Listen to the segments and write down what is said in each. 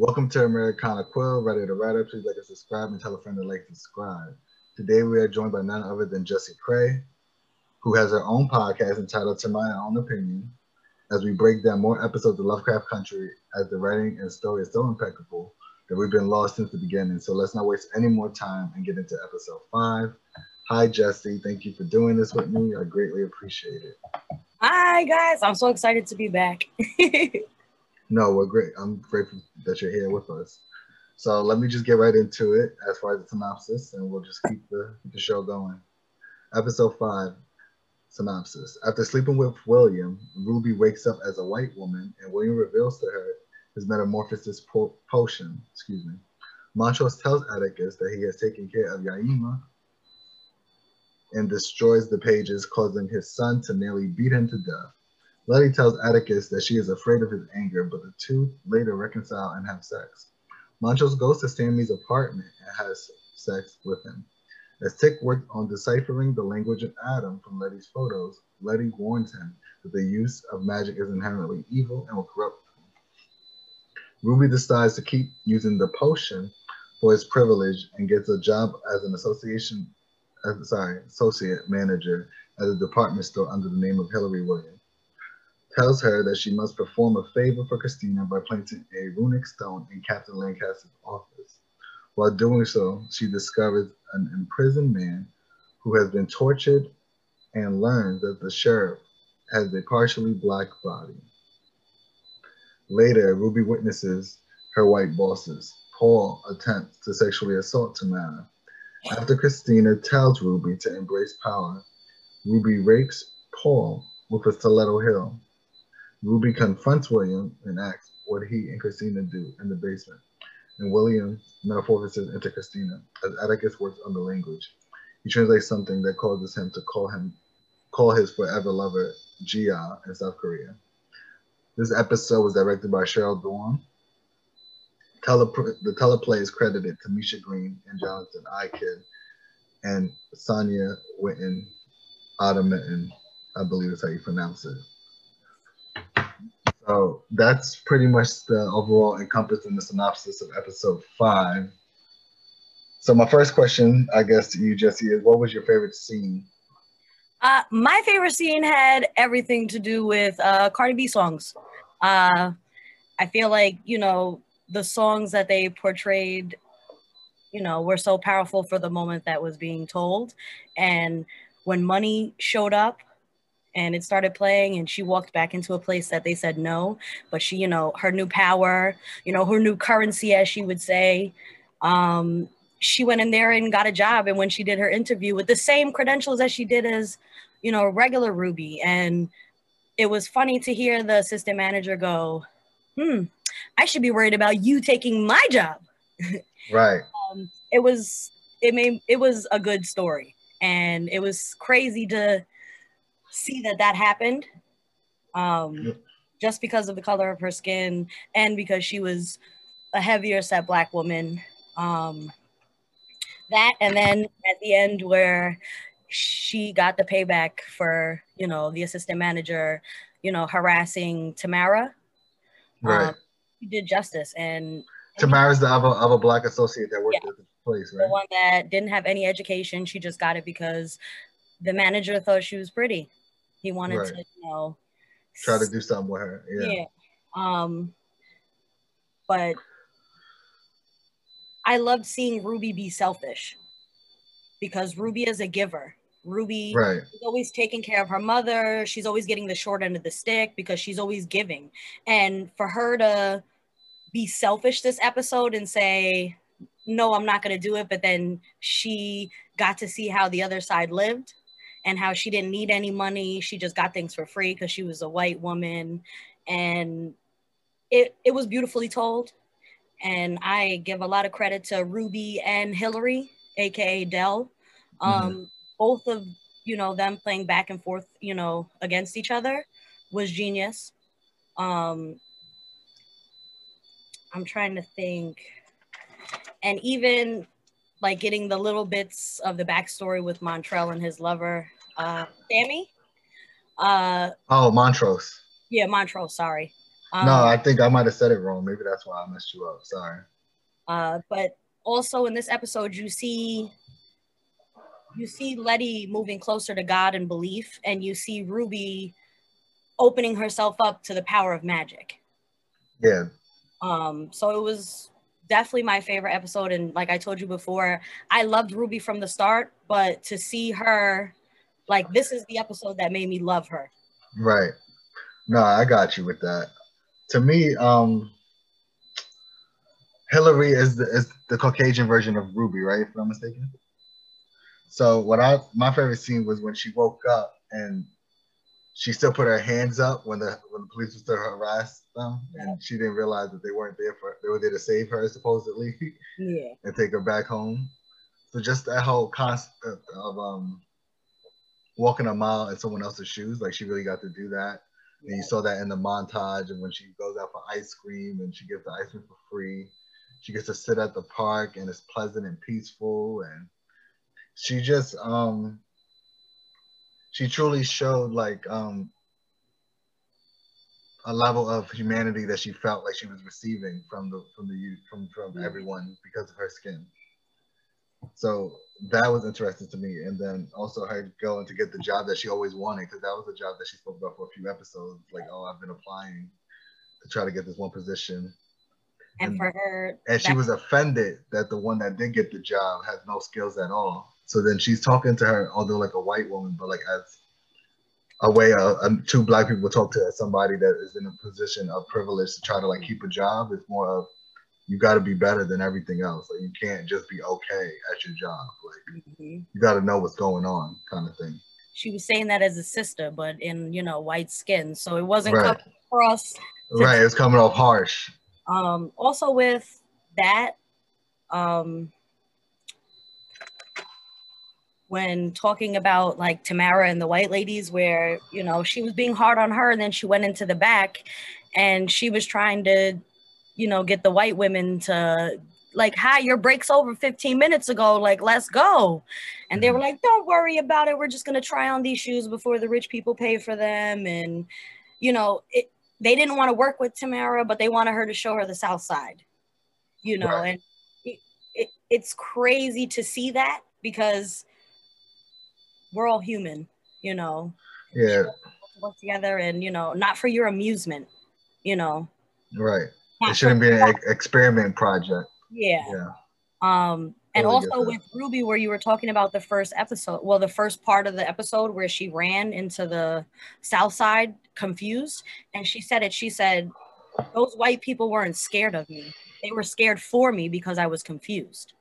Welcome to Americana Quill, ready to write up. Please like and subscribe and tell a friend to like and subscribe. Today we are joined by none other than Jessie Cray, who has her own podcast entitled To My Own Opinion, as we break down more episodes of Lovecraft Country as the writing and story is so impeccable that we've been lost since the beginning. So let's not waste any more time and get into episode five. Hi, Jessie. Thank you for doing this with me. I greatly appreciate it. Hi, guys. I'm so excited to be back. no, we're great. I'm grateful that you're here with us. So let me just get right into it as far as the synopsis, and we'll just keep the, the show going. Episode five synopsis. After sleeping with William, Ruby wakes up as a white woman, and William reveals to her his metamorphosis po- potion. Excuse me. Montrose tells Atticus that he has taken care of Yahima and destroys the pages, causing his son to nearly beat him to death. Letty tells Atticus that she is afraid of his anger, but the two later reconcile and have sex. Montrose goes to Stanley's apartment and has sex with him. As Tic works on deciphering the language of Adam from Letty's photos, Letty warns him that the use of magic is inherently evil and will corrupt him. Ruby decides to keep using the potion for his privilege and gets a job as an association uh, sorry, associate manager at a department store under the name of Hillary Williams. Tells her that she must perform a favor for Christina by planting a runic stone in Captain Lancaster's office. While doing so, she discovers an imprisoned man who has been tortured and learns that the sheriff has a partially black body. Later, Ruby witnesses her white bosses. Paul attempts to sexually assault Tamara, after Christina tells Ruby to embrace power, Ruby rapes Paul with a stiletto heel. Ruby confronts William and asks what he and Christina do in the basement. And William metamorphoses into Christina as Atticus works on the language. He translates something that causes him to call him call his forever lover Ji-ah in South Korea. This episode was directed by Cheryl Tele- the teleplay is credited to Misha Green and Jonathan I. Kidd and Sonia Witten, Adam I believe is how you pronounce it. So that's pretty much the overall encompass encompassing the synopsis of episode five. So my first question, I guess, to you, Jessie, is what was your favorite scene? Uh, my favorite scene had everything to do with uh, Cardi B songs. Uh, I feel like you know the songs that they portrayed you know were so powerful for the moment that was being told and when money showed up and it started playing and she walked back into a place that they said no but she you know her new power you know her new currency as she would say um, she went in there and got a job and when she did her interview with the same credentials as she did as you know regular ruby and it was funny to hear the assistant manager go hmm I should be worried about you taking my job. Right. um, it was it made it was a good story, and it was crazy to see that that happened. Um, just because of the color of her skin and because she was a heavier set black woman. Um, that and then at the end where she got the payback for you know the assistant manager you know harassing tamara right um, did justice. And Tamara's the other, other black associate that worked yeah, at the place, right? The one that didn't have any education. She just got it because the manager thought she was pretty. He wanted right. to, you know, try to do something with her. Yeah. yeah. Um, but I loved seeing Ruby be selfish because Ruby is a giver. Ruby right. is always taking care of her mother. She's always getting the short end of the stick because she's always giving. And for her to be selfish this episode and say, no, I'm not going to do it. But then she got to see how the other side lived and how she didn't need any money. She just got things for free because she was a white woman. And it, it was beautifully told. And I give a lot of credit to Ruby and Hillary, AKA Dell. Um, mm-hmm. Both of, you know, them playing back and forth, you know, against each other was genius. Um, I'm trying to think. And even like getting the little bits of the backstory with Montrell and his lover, uh, Sammy. Uh, oh, Montrose. Yeah, Montrose. Sorry. Um, no, I think I might have said it wrong. Maybe that's why I messed you up. Sorry. Uh, but also in this episode, you see you see Letty moving closer to God and belief, and you see Ruby opening herself up to the power of magic. Yeah. Um, so it was definitely my favorite episode. And like I told you before, I loved Ruby from the start, but to see her, like, this is the episode that made me love her. Right. No, I got you with that. To me, um, Hillary is the is the Caucasian version of Ruby, right? If I'm mistaken. So what I my favorite scene was when she woke up and she still put her hands up when the when the police was to harass them, and she didn't realize that they weren't there for they were there to save her supposedly Yeah. and take her back home. So just that whole concept of um walking a mile in someone else's shoes, like she really got to do that. And you saw that in the montage and when she goes out for ice cream and she gets the ice cream for free. She gets to sit at the park and it's pleasant and peaceful and she just um she truly showed like um a level of humanity that she felt like she was receiving from the from the from from everyone because of her skin. So that was interesting to me, and then also her going to get the job that she always wanted because that was a job that she spoke about for a few episodes. Like, oh, I've been applying to try to get this one position, And And- for her, and she was offended that the one that did get the job has no skills at all. So then she's talking to her, although like a white woman, but like as a way of um, two black people talk to somebody that is in a position of privilege to try to like keep a job. It's more of you got to be better than everything else. Like you can't just be okay at your job. Like Mhm. you got to know what's going on, kind of thing. she was saying that as a sister, but in you know white skin, so it wasn't Right. coming across. Right, it's coming off harsh. Um, also with that, um, when talking about like Tamara and the white ladies, where you know she was being hard on her, and then she went into the back, and she was trying to, you know, get the white women to like, "Hi, your break's over 15 minutes ago. Like, let's go." And they were mm-hmm. like, "Don't worry about it. We're just gonna try on these shoes before the rich people pay for them." And you know, it, they didn't want to work with Tamara, but they wanted her to show her the South Side. You know, Right. and it, it, it's crazy to see that because we're all human. You know, Yeah, work together, and you know, not for your amusement. You know, right. not It shouldn't be an ex- experiment project. Yeah. Yeah, Um, and get also with Ruby, where you were talking about the first episode, well, the first part of the episode where she ran into the South Side confused, and she said it. She said, "Those white people weren't scared of me; they were scared for me because I was confused."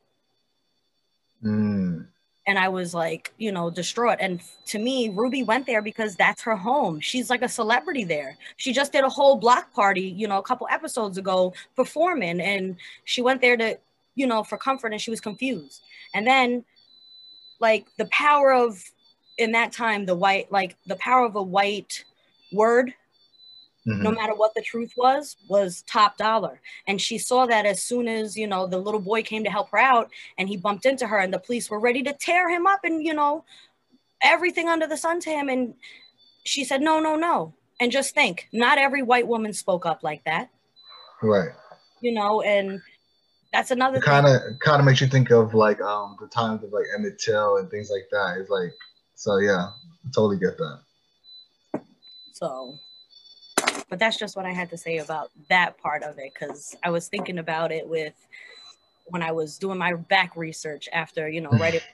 Mm, and I was like, you know, distraught. And to me, Ruby went there because that's her home. She's like a celebrity there. She just did a whole block party, you know, a couple episodes ago performing, and she went there to, you know, for comfort, and she was confused. And then, like the power of, in that time, the white, like the power of a white word mhm. no matter what the truth was was top dollar and she saw that as soon as you know the little boy came to help her out and he bumped into her and the police were ready to tear him up and you know everything under the sun to him and she said no no no and just think not every white woman spoke up like that Right. you know and that's another kind of kind of makes you think of like um the times of like Emmett Till and things like that. It's like so yeah, totally get that. So, but that's just what I had to say about that part of it because I was thinking about it with when I was doing my back research after, you know, writing.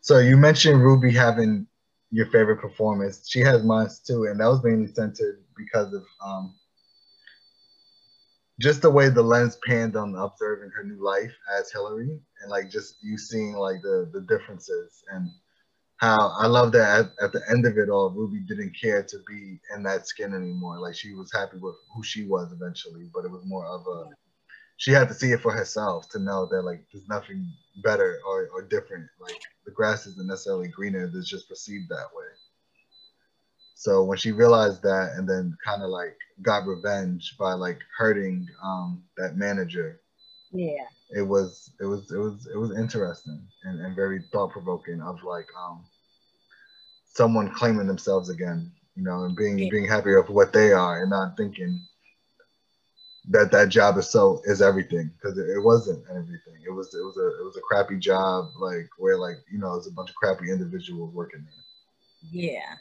So you mentioned Ruby having your favorite performance. She has mine too, and that was mainly centered because of um just the way the lens panned on observing her new life as Hillary, and like just you seeing like the the differences and how I love that at, at the end of it all, Ruby didn't care to be in that skin anymore. Like she was happy with who she was eventually, but it was more of a she had to see it for herself to know that like there's nothing better or, or different. Like the grass isn't necessarily greener, it's just perceived that way. So when she realized that and then kind of like got revenge by like hurting um that manager, Yeah. It was it was it was it was interesting and, and very thought provoking of like um someone claiming themselves again you know, and being yeah. being happy of what they are and not thinking that that job is so is everything because it, it, wasn't everything. It was it was a it was a crappy job like where like you know it was a bunch of crappy individuals working there. Yeah.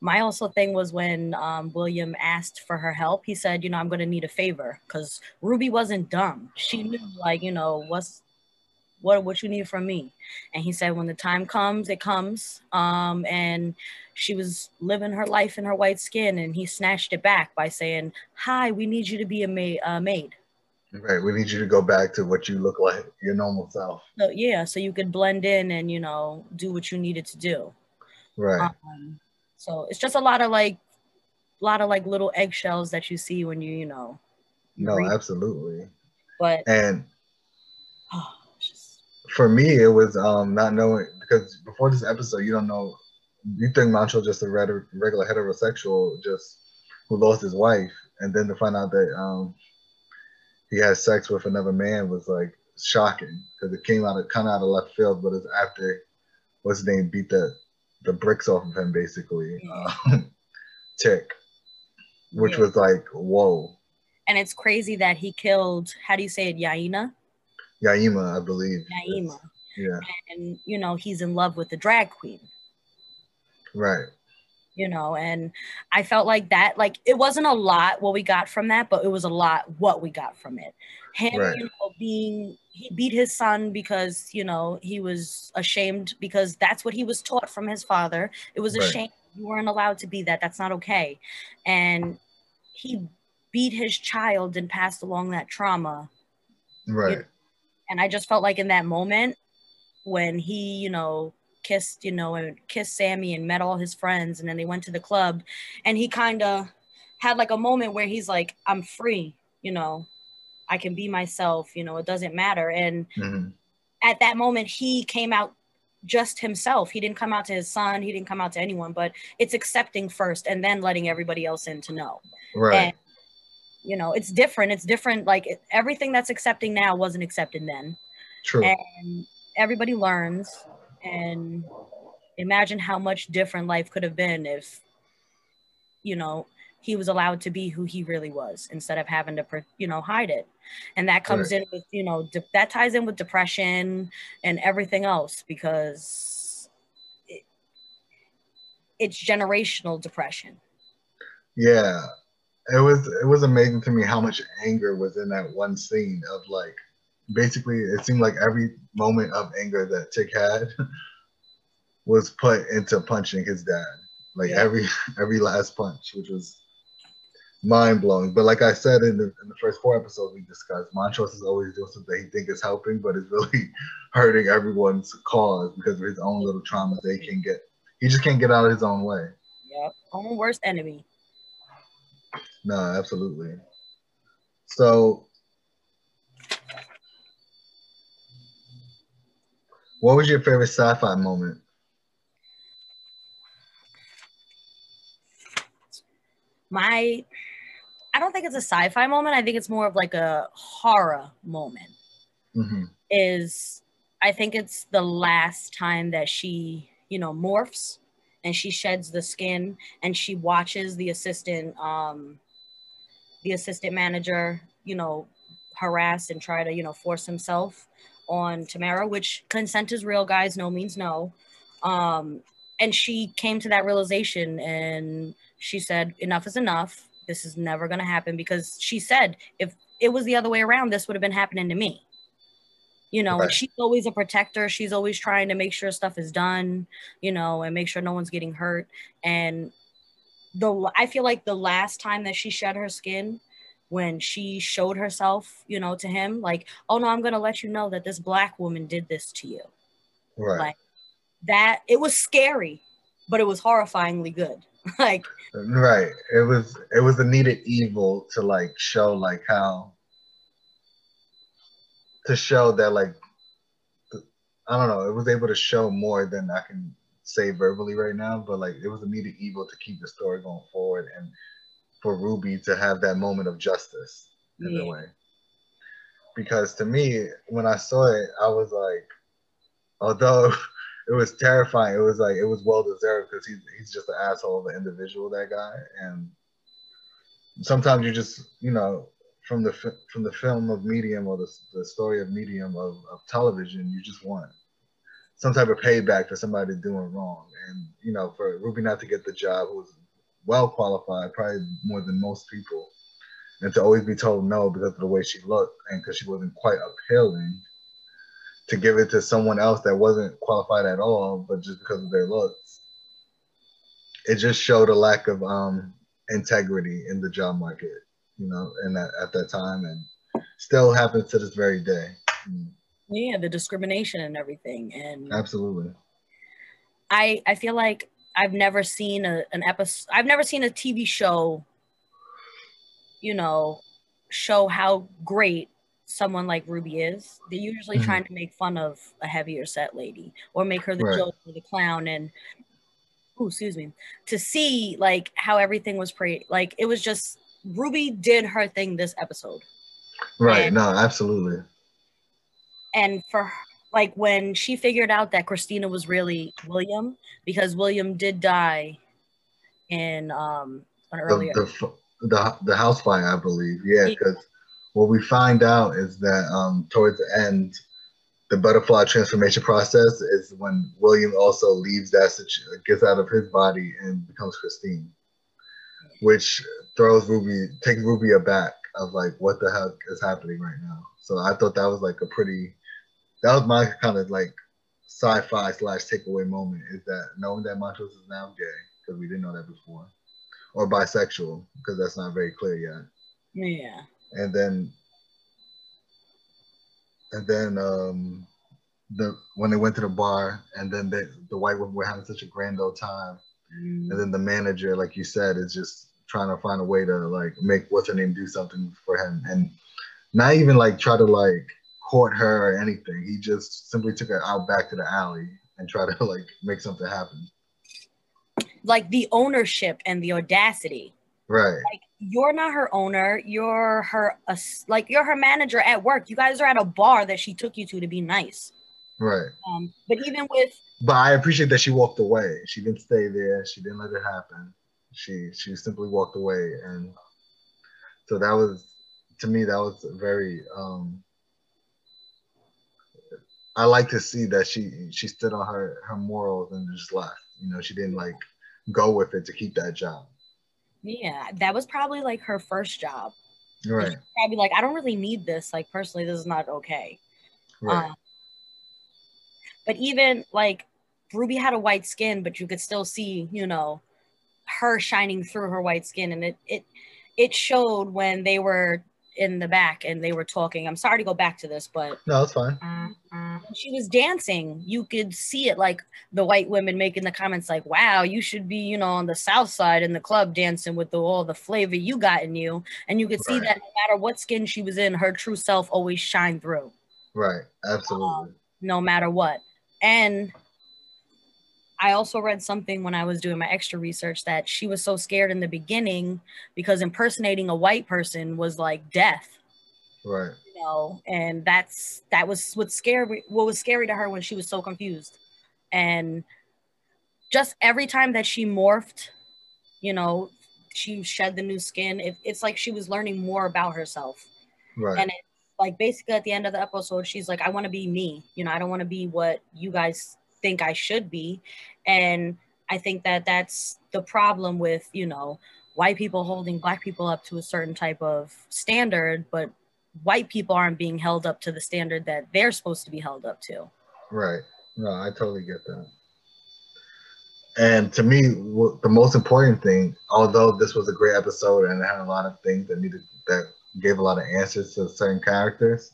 My also thing was when um, William asked for her help, he said, you know, I'm going to need a favor because Ruby wasn't dumb. She knew, like, you know, what's what what you need from me. And he said when the time comes it comes. Um, and she was living her life in her white skin and he snatched it back by saying hi we need you to be a maid, uh, maid. right we need you to go back to what you look like your normal self. So yeah so you could blend in and you know do what you needed to do. Right. Um, so it's just a lot of like a lot of like little eggshells that you see when you you know no read. absolutely but and oh, for me, it was um, not knowing because before this episode, you don't know. You think Mancho just a regular heterosexual, just who lost his wife, and then to find out that um, he had sex with another man was like shocking because it came out of kind of out of left field, but it's after what's his name beat the the bricks off of him basically, um, Tic, which yeah. was like whoa. And it's crazy that he killed. How do you say it, Yaina? Yahima, I believe. Yahima. Yeah. And you know, he's in love with the drag queen. Right. You know, and I felt like that, like it wasn't a lot what we got from that, but it was a lot what we got from it. Him, right. you know, being he beat his son because, you know, he was ashamed because that's what he was taught from his father. It was a right. shame. You weren't allowed to be that. That's not okay. And he beat his child and passed along that trauma. Right. You know, and I just felt like in that moment when he, you know, kissed, you know, and kissed Sammy and met all his friends, and then they went to the club, and he kind of had like a moment where he's like, I'm free, you know, I can be myself, you know, it doesn't matter. And mm-hmm. at that moment, he came out just himself. He didn't come out to his son, he didn't come out to anyone, but it's accepting first and then letting everybody else in to know. Right. And you know it's different it's different like it, everything that's accepting now wasn't accepted then true and everybody learns and imagine how much different life could have been if you know he was allowed to be who he really was instead of having to you know hide it. And that comes right. in with you know de- that ties in with depression and everything else because it, it's generational depression. Yeah. It was it was amazing to me how much anger was in that one scene of like basically it seemed like every moment of anger that Tic had was put into punching his dad. Like yeah. every every last punch, which was mind blowing. But like I said in the in the first four episodes we discussed, Montrose is always doing something he thinks is helping, but is really hurting everyone's cause because of his own little traumas they can get. He just can't get out of his own way. Yep. Own worst enemy. No, absolutely. So, what was your favorite sci-fi moment? My, I don't think it's a sci-fi moment. I think it's more of like a horror moment. Mm-hmm. Is I think it's the last time that she, you know, morphs and she sheds the skin and she watches the assistant um the assistant manager you know harass and try to you know force himself on Tamara which consent is real guys. No means no. Um and she came to that realization and she said enough is enough. This is never going to happen. Because she said if it was the other way around this would have been happening to me. You know right. she's always a protector. She's always trying to make sure stuff is done you know and make sure no one's getting hurt. And the i feel like the last time that she shed her skin when she showed herself you know to him like oh no i'm gonna let you know that this black woman did this to you. Right. Like that it was scary but it was horrifyingly good. Like right. It was it was a needed evil to like show like how to show that like I don't know, it was able to show more than I can say verbally right now, but like it was a needed evil to keep the story going forward and for Ruby to have that moment of justice in yeah. a way. Because to me, when I saw it, I was like, although it was terrifying. It was like it was well deserved because he's he's just an asshole of an individual, that guy. And sometimes you just you know from the from the film of medium or the, the story of medium of, of television, you just want some type of payback for somebody doing wrong. And you know, for Ruby not to get the job, who was well qualified, probably more than most people, and to always be told no because of the way she looked and because she wasn't quite appealing to give it to someone else that wasn't qualified at all, but just because of their looks. It just showed a lack of um, integrity in the job market, you know, and that, at that time, and still happens to this very day. Yeah, the discrimination and everything, and absolutely. I I feel like I've never seen a, an episode. I've never seen a TV show. You know, show how great someone like Ruby is, they're usually mm-hmm. trying to make fun of a heavier set lady or make her the right. joke or the clown. And oh, excuse me, to see like how everything was pretty. like it was just Ruby did her thing this episode. Right. And, no, absolutely. And for like when she figured out that Christina was really William because William did die in um an earlier the the, the, the house fire, I believe. Yeah, because what we find out is that um, towards the end, the butterfly transformation process is when William also leaves that gets out of his body and becomes Christine, which throws Ruby, takes Ruby aback of like what the heck is happening right now. So I thought that was like a pretty, that was my kind of like sci-fi slash takeaway moment is that knowing that Montrose is now gay because we didn't know that before, or bisexual because that's not very clear yet. Yeah and then and then um, the when they went to the bar, and then they, the white women were having such a grand old time, mm. and then the manager, like you said, is just trying to find a way to like make what's her name do something for him, and not even like try to like court her or anything. He just simply took her out back to the alley and tried to like make something happen. Like the ownership and the audacity. Right. Like you're not her owner. You're her uh, like you're her manager at work. You guys are at a bar that she took you to to be nice. Right. Um, but even with But I appreciate that she walked away. She didn't stay there. She didn't let it happen. She she simply walked away and so that was to me that was very um I like to see that she she stood on her her morals and just left. You know, she didn't like go with it to keep that job. Yeah, that was probably like her first job. Right. Probably like, I don't really need this. Like personally, this is not okay. Right. Um, but even like Ruby had a white skin, but you could still see, you know, her shining through her white skin, and it it it showed when they were in the back and they were talking. I'm sorry to go back to this, but no, it's fine. She was dancing. You could see it, like the white women making the comments, like, "Wow, you should be, you know, on the south side in the club dancing with the, all the flavor you got in you." And you could see that no matter what skin she was in, her true self always shined through. Right. Absolutely. Um, no matter what, and I also read something when I was doing my extra research that she was so scared in the beginning because impersonating a white person was like death. Right. You know, and that's that was what scary what was scary to her when she was so confused. And just every time that she morphed, you know, she shed the new skin, it, it's like she was learning more about herself. Right. And it, like basically at the end of the episode, she's like, I want to be me. You know, I don't want to be what you guys think I should be. And I think that that's the problem with, you know, white people holding black people up to a certain type of standard, but white people aren't being held up to the standard that they're supposed to be held up to. Right. No, I totally get that. And to me, the most important thing, although this was a great episode and it had a lot of things that needed that gave a lot of answers to certain characters,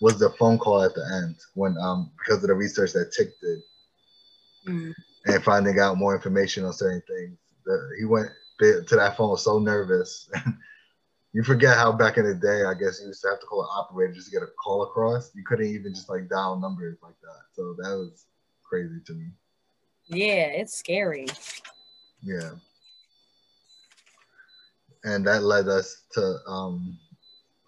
was the phone call at the end when um because of the research that Tic did mm. and finding out more information on certain things. The, he went to that phone so nervous. you forget how back in the day, I guess you used to have to call an operator just to get a call across. You couldn't even just like dial numbers like that. So that was crazy to me. Yeah, it's scary. Yeah. And that led us to um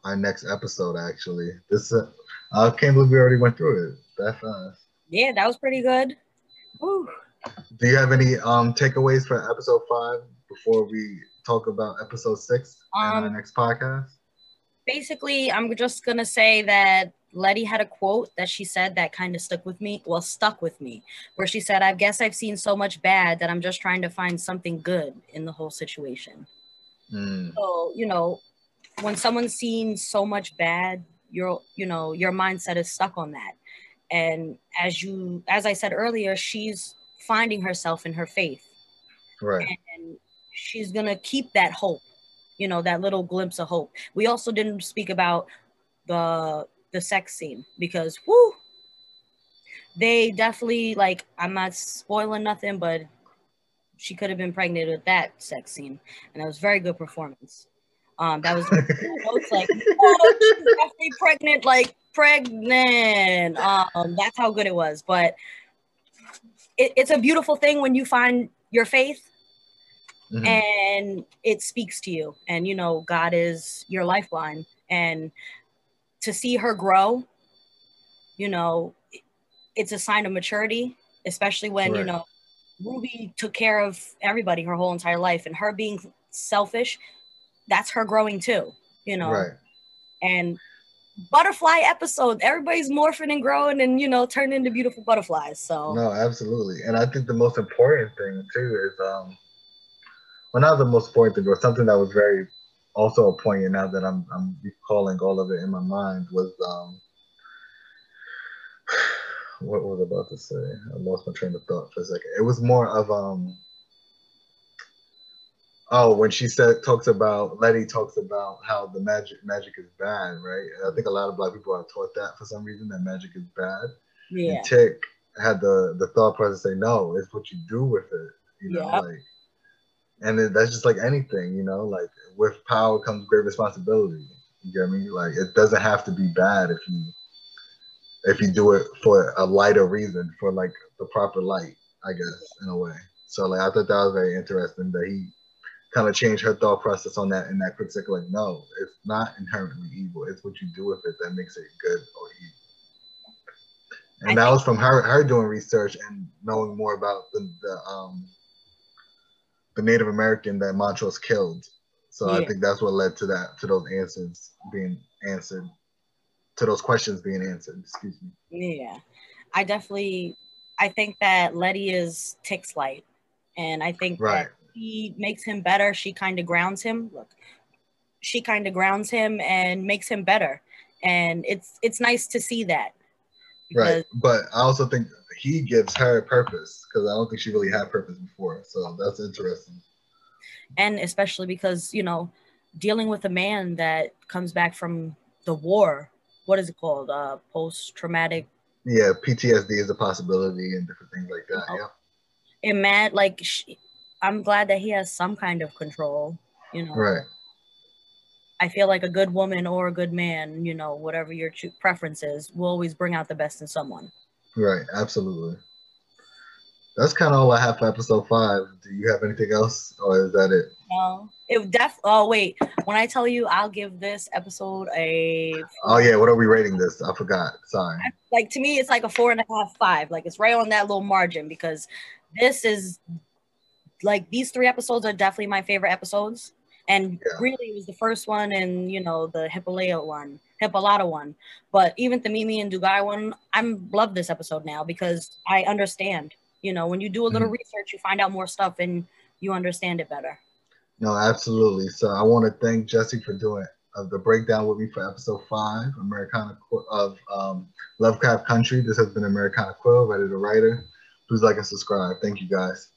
our next episode actually. This uh, I can't believe we already went through it that fast. Yeah, that was pretty good. Woo. Do you have any um takeaways for episode five before we talk about episode six um, in our next podcast? Basically, I'm just gonna say that Letty had a quote that she said that kind of stuck with me. Well, stuck with me, where she said, "I guess I've seen so much bad that I'm just trying to find something good in the whole situation." Mm. So you know, when someone's seen so much bad, your you know your mindset is stuck on that, and as you as I said earlier, she's finding herself in her faith, right, she's gonna keep that hope, you know, that little glimpse of hope. We also didn't speak about the the sex scene because whoo, they definitely like I'm not spoiling nothing, but she could have been pregnant with that sex scene, and it was very good performance. Um, that was it's like oh, she's definitely pregnant, like pregnant. Um, that's how good it was. But it, it's a beautiful thing when you find your faith mm-hmm. and it speaks to you, and you know God is your lifeline, and to see her grow, you know, it's a sign of maturity, especially when right. you know Ruby took care of everybody her whole entire life, and her being selfish, that's her growing too, you know. Right. And butterfly episode, everybody's morphing and growing and you know turning into beautiful butterflies. So no, absolutely. And I think the most important thing too is um well not the most important thing, but something that was very also a poignant now that I'm I'm recalling all of it in my mind was um what was I about to say? I lost my train of thought for a second. It was more of um oh when she said talks about Letty talks about how the magic magic is bad, right? I think a lot of black people are taught that for some reason that magic is bad. Yeah. And Tic had the the thought process say no, it's what you do with it. You know, yep. like and it, that's just like anything, you know, like with power comes great responsibility. You get me? Like it doesn't have to be bad if you if you do it for a lighter reason, for like the proper light, I guess, in a way. So like I thought that was very interesting that he kind of changed her thought process on that in that quick second. Like, no, it's not inherently evil. It's what you do with it that makes it good or evil. And that was from her her doing research and knowing more about the, the um the Native American that Montrose killed. So yeah. I think that's what led to that to those answers being answered to those questions being answered. Excuse me. Yeah, I definitely, I think that Letty is Tic's light, and I think right. that he makes him better. She kind of grounds him. Look, she kind of grounds him and makes him better, and it's it's nice to see that. Right, but I also think he gives her purpose because I don't think she really had purpose before. So that's interesting. And especially because you know, dealing with a man that comes back from the war what is it called? Uh, post traumatic. Yeah, PTSD is a possibility and different things like that. Yeah. And Matt, like, she, I'm glad that he has some kind of control. You know. Right. I feel like a good woman or a good man, you know, whatever your preference is, will always bring out the best in someone. Right. Absolutely that's kind of all I have for episode five. Do you have anything else, or is that it? No, it def. Oh wait, when I tell you, I'll give this episode a. Oh yeah, what are we rating this? I forgot. Sorry. Like to me, it's like a four and a half, five. Like it's right on that little margin because this is like these three episodes are definitely my favorite episodes. And yeah. really, it was the first one, and you know the Hippolyta one, Hippolyta one. But even the Meet Me in Daegu one, I'm love this episode now because I understand you know when you do a little mm-hmm. research you find out more stuff and you understand it better no absolutely so i want to thank jesse for doing uh, the breakdown with me for episode five americana of um, lovecraft country this has been americana quill ready to writer please like and subscribe thank you guys